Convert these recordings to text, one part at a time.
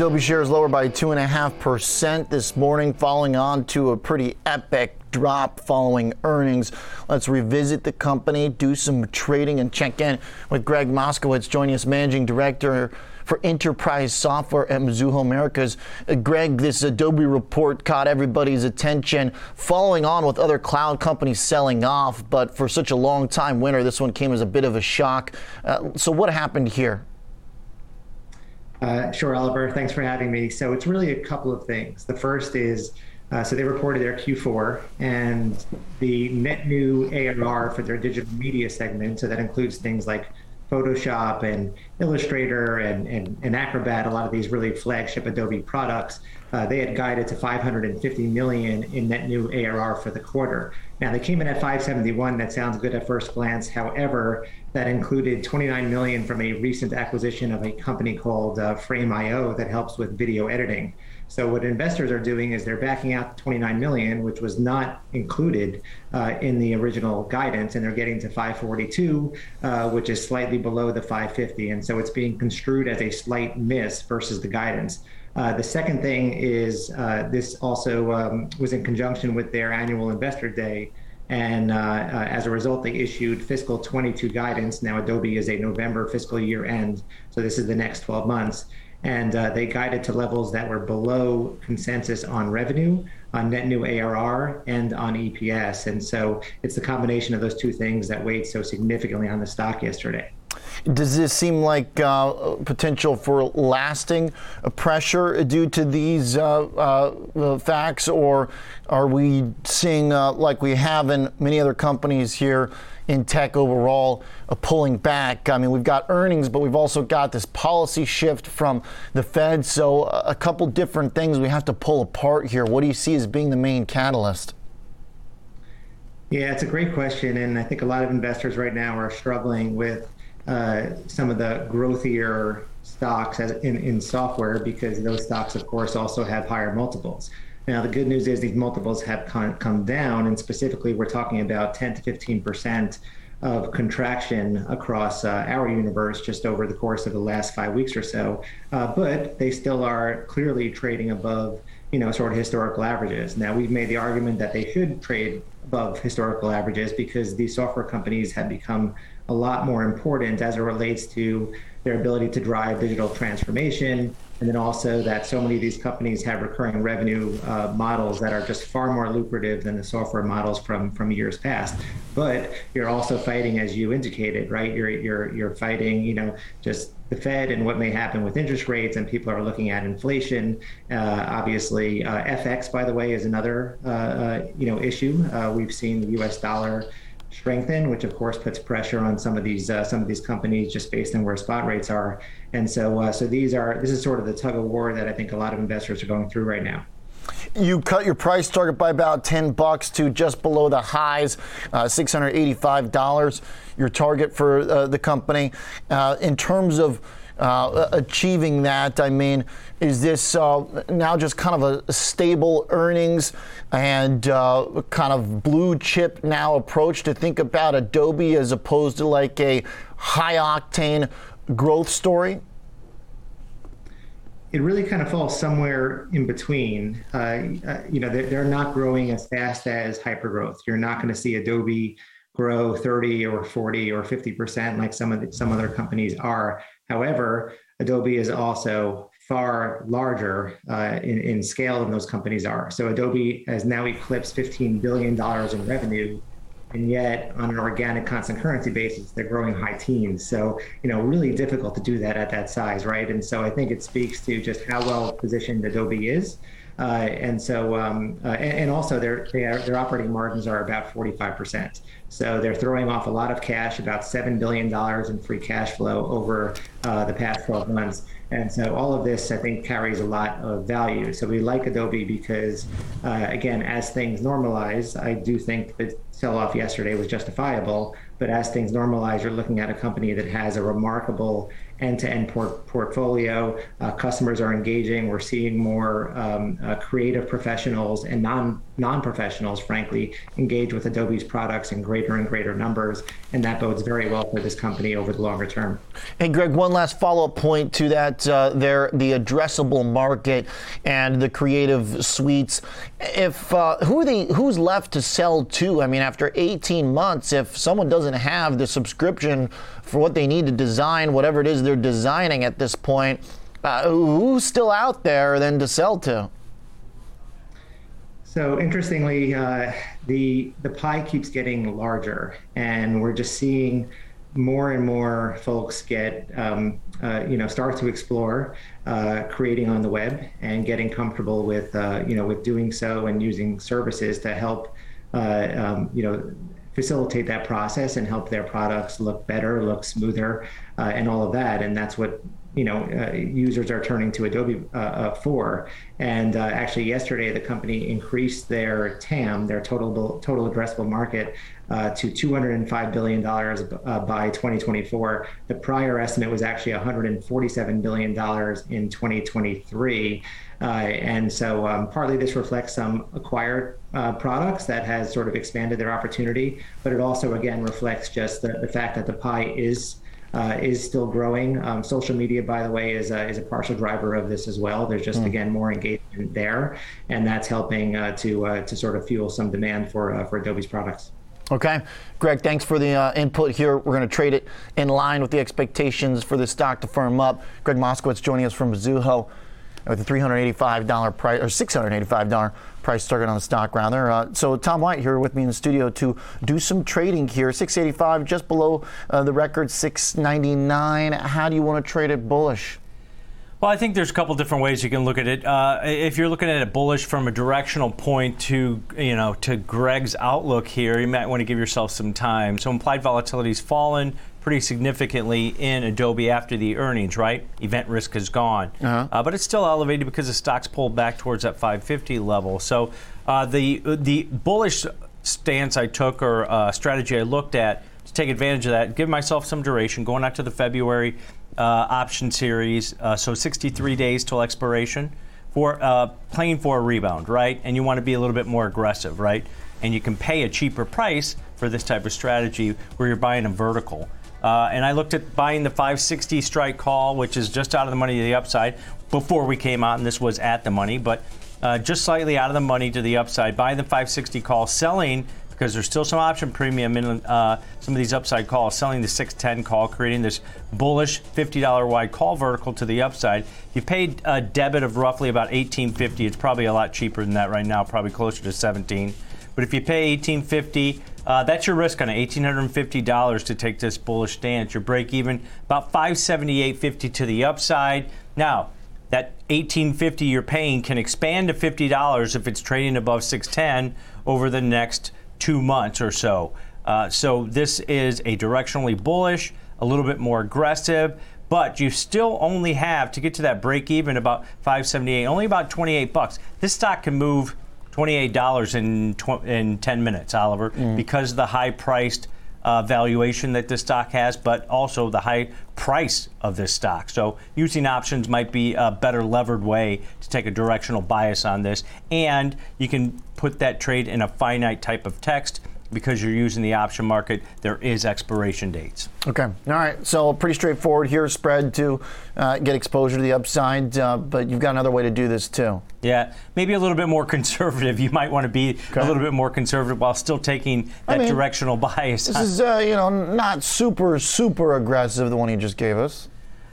Adobe shares lower by 2.5% this morning, following on to a pretty epic drop following earnings. Let's revisit the company, do some trading, and check in with Greg Moskowitz, joining us, Managing Director for Enterprise Software at Mizuho Americas. Uh, Greg, this Adobe report caught everybody's attention, following on with other cloud companies selling off, but for such a long time winner, this one came as a bit of a shock. Uh, so, what happened here? Uh, sure, Oliver. Thanks for having me. So it's really a couple of things. The first is uh, so they reported their Q4 and the net new ARR for their digital media segment. So that includes things like Photoshop and Illustrator and, and, and Acrobat, a lot of these really flagship Adobe products. Uh, they had guided to 550 million in net new ARR for the quarter. Now they came in at 571. That sounds good at first glance. However, that included 29 million from a recent acquisition of a company called uh, Frame.io that helps with video editing. So what investors are doing is they're backing out 29 million, which was not included uh, in the original guidance, and they're getting to 542, uh, which is slightly below the 550, and so it's being construed as a slight miss versus the guidance. Uh, the second thing is uh, this also um, was in conjunction with their annual investor day. And uh, uh, as a result, they issued fiscal 22 guidance. Now, Adobe is a November fiscal year end, so this is the next 12 months. And uh, they guided to levels that were below consensus on revenue, on net new ARR, and on EPS. And so it's the combination of those two things that weighed so significantly on the stock yesterday. Does this seem like uh, potential for lasting pressure due to these uh, uh, facts, or are we seeing, uh, like we have in many other companies here in tech overall, pulling back? I mean, we've got earnings, but we've also got this policy shift from the Fed. So, a couple different things we have to pull apart here. What do you see as being the main catalyst? Yeah, it's a great question. And I think a lot of investors right now are struggling with uh, some of the growthier stocks in, in software because those stocks, of course, also have higher multiples. Now, the good news is these multiples have come, come down, and specifically, we're talking about 10 to 15 percent of contraction across uh, our universe just over the course of the last five weeks or so. Uh, but they still are clearly trading above, you know, sort of historical averages. Now, we've made the argument that they should trade above historical averages because these software companies have become a lot more important as it relates to their ability to drive digital transformation. And then also that so many of these companies have recurring revenue uh, models that are just far more lucrative than the software models from, from years past. But you're also fighting, as you indicated, right? You're, you're, you're fighting, you know, just the Fed and what may happen with interest rates, and people are looking at inflation. Uh, obviously, uh, FX, by the way, is another uh, uh, you know issue. Uh, we've seen the U.S. dollar strengthen, which of course puts pressure on some of these uh, some of these companies just based on where spot rates are. And so uh, so these are this is sort of the tug of war that I think a lot of investors are going through right now. You cut your price target by about 10 bucks to just below the highs, uh, $685. Your target for uh, the company. Uh, in terms of uh, achieving that? I mean, is this uh, now just kind of a stable earnings and uh, kind of blue chip now approach to think about Adobe as opposed to like a high octane growth story? It really kind of falls somewhere in between. Uh, uh, you know, they're, they're not growing as fast as hypergrowth. You're not going to see Adobe grow 30 or 40 or 50 percent like some of the, some other companies are However, Adobe is also far larger uh, in, in scale than those companies are. So Adobe has now eclipsed $15 billion in revenue. And yet, on an organic constant currency basis, they're growing high teens. So, you know, really difficult to do that at that size, right? And so I think it speaks to just how well positioned Adobe is. Uh, and so, um, uh, and, and, also their, their, their operating margins are about 45%. So they're throwing off a lot of cash, about $7 billion in free cash flow over uh, the past 12 months. And so all of this, I think, carries a lot of value. So we like Adobe because, uh, again, as things normalize, I do think the sell off yesterday was justifiable. But as things normalize, you're looking at a company that has a remarkable end-to-end port- portfolio. Uh, customers are engaging. We're seeing more um, uh, creative professionals and non non-professionals, frankly, engage with Adobe's products in greater and greater numbers. And that bodes very well for this company over the longer term. Hey, Greg, one last follow up point to that uh, there, the addressable market and the creative suites. If uh, who are the who's left to sell to? I mean, after 18 months, if someone doesn't have the subscription for what they need to design, whatever it is they're designing at this point, uh, who's still out there then to sell to? So interestingly, uh, the the pie keeps getting larger, and we're just seeing more and more folks get um, uh, you know start to explore uh, creating on the web and getting comfortable with uh, you know with doing so and using services to help uh, um, you know facilitate that process and help their products look better, look smoother, uh, and all of that. And that's what you know uh, users are turning to Adobe uh, uh for. And uh, actually, yesterday the company increased their TAM, their total total addressable market, uh, to 205 billion dollars by 2024. The prior estimate was actually 147 billion dollars in 2023. and so, um, partly this reflects some acquired products that has sort of expanded their opportunity, but it also again reflects just the, the fact that the pie is uh, is still growing. Um, social media, by the way, is a, is a partial driver of this as well. There's just mm. again more engagement there, and that's helping uh, to uh, to sort of fuel some demand for uh, for Adobe's products. Okay, Greg, thanks for the uh, input here. We're going to trade it in line with the expectations for the stock to firm up. Greg Moskowitz joining us from Mizuho with a $385 price or $685 price target on the stock rather. Uh, so Tom White here with me in the studio to do some trading here. 685 just below uh, the record 699. How do you want to trade it bullish? Well, I think there's a couple different ways you can look at it. Uh, if you're looking at it bullish from a directional point to, you know, to Greg's outlook here, you might want to give yourself some time. So implied volatility's fallen pretty significantly in Adobe after the earnings, right? Event risk has gone. Uh-huh. Uh, but it's still elevated because the stock's pulled back towards that 550 level. So uh, the, the bullish stance I took or uh, strategy I looked at to take advantage of that, give myself some duration going out to the February uh, option series, uh, so 63 days till expiration for uh, playing for a rebound, right? And you want to be a little bit more aggressive, right? And you can pay a cheaper price for this type of strategy where you're buying a vertical. Uh, and I looked at buying the 560 strike call, which is just out of the money to the upside before we came out, and this was at the money, but uh, just slightly out of the money to the upside. Buying the 560 call, selling because there's still some option premium in uh, some of these upside calls, selling the 610 call, creating this bullish $50 wide call vertical to the upside. You paid a debit of roughly about 1850. It's probably a lot cheaper than that right now, probably closer to 17. But if you pay 1850, uh, that's your risk on it, $1,850 to take this bullish stance. Your break even about 578.50 to the upside. Now, that 1850 you're paying can expand to $50 if it's trading above 610 over the next two months or so. Uh, so this is a directionally bullish, a little bit more aggressive, but you still only have to get to that break even about 578, only about 28 bucks. This stock can move $28 in, tw- in 10 minutes, Oliver, mm. because of the high priced uh, valuation that this stock has, but also the high price of this stock. So using options might be a better levered way to take a directional bias on this. And you can put that trade in a finite type of text because you're using the option market, there is expiration dates. Okay. All right. So pretty straightforward here. Spread to uh, get exposure to the upside, uh, but you've got another way to do this too. Yeah, maybe a little bit more conservative. You might want to be okay. a little bit more conservative while still taking that I mean, directional bias. This is, uh, you know, not super super aggressive. The one you just gave us.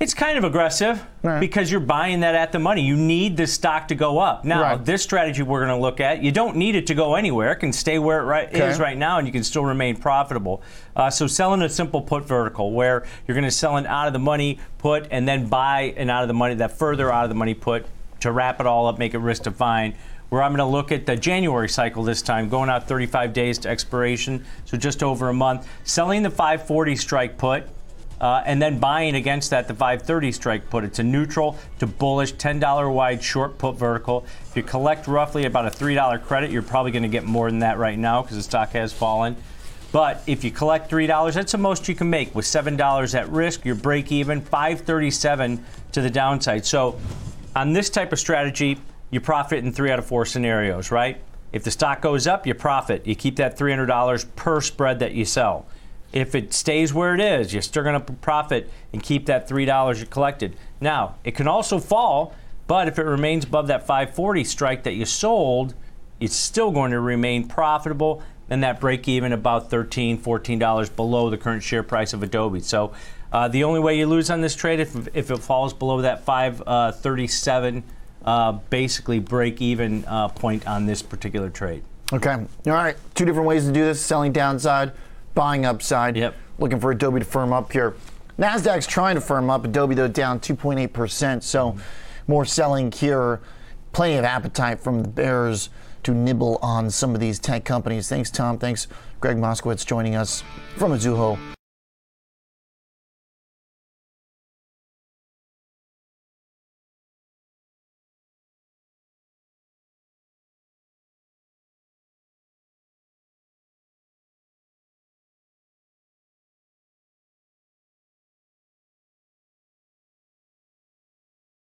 It's kind of aggressive right. because you're buying that at the money. You need the stock to go up. Now, right. this strategy we're going to look at, you don't need it to go anywhere. It can stay where it right, okay. is right now, and you can still remain profitable. Uh, so, selling a simple put vertical, where you're going to sell an out of the money put and then buy an out of the money, that further out of the money put to wrap it all up, make it risk defined where I'm going to look at the January cycle this time, going out 35 days to expiration, so just over a month. Selling the 540 strike put, uh, and then buying against that the 530 strike put. It's a neutral to bullish $10 wide short put vertical. If you collect roughly about a $3 credit, you're probably going to get more than that right now because the stock has fallen. But if you collect $3, that's the most you can make. With $7 at risk, your break even, 537 to the downside. So on this type of strategy, you profit in three out of four scenarios, right? If the stock goes up, you profit. You keep that $300 per spread that you sell. If it stays where it is, you're still going to profit and keep that three dollars you collected. Now, it can also fall, but if it remains above that 540 strike that you sold, it's still going to remain profitable and that break even about 13 $14 below the current share price of Adobe. So uh, the only way you lose on this trade if, if it falls below that 537 uh, basically break even uh, point on this particular trade. Okay. All right. Two different ways to do this selling downside, buying upside. Yep. Looking for Adobe to firm up here. NASDAQ's trying to firm up. Adobe, though, down 2.8%. So more selling here. Plenty of appetite from the bears to nibble on some of these tech companies. Thanks, Tom. Thanks, Greg Moskowitz, joining us from Mizuho.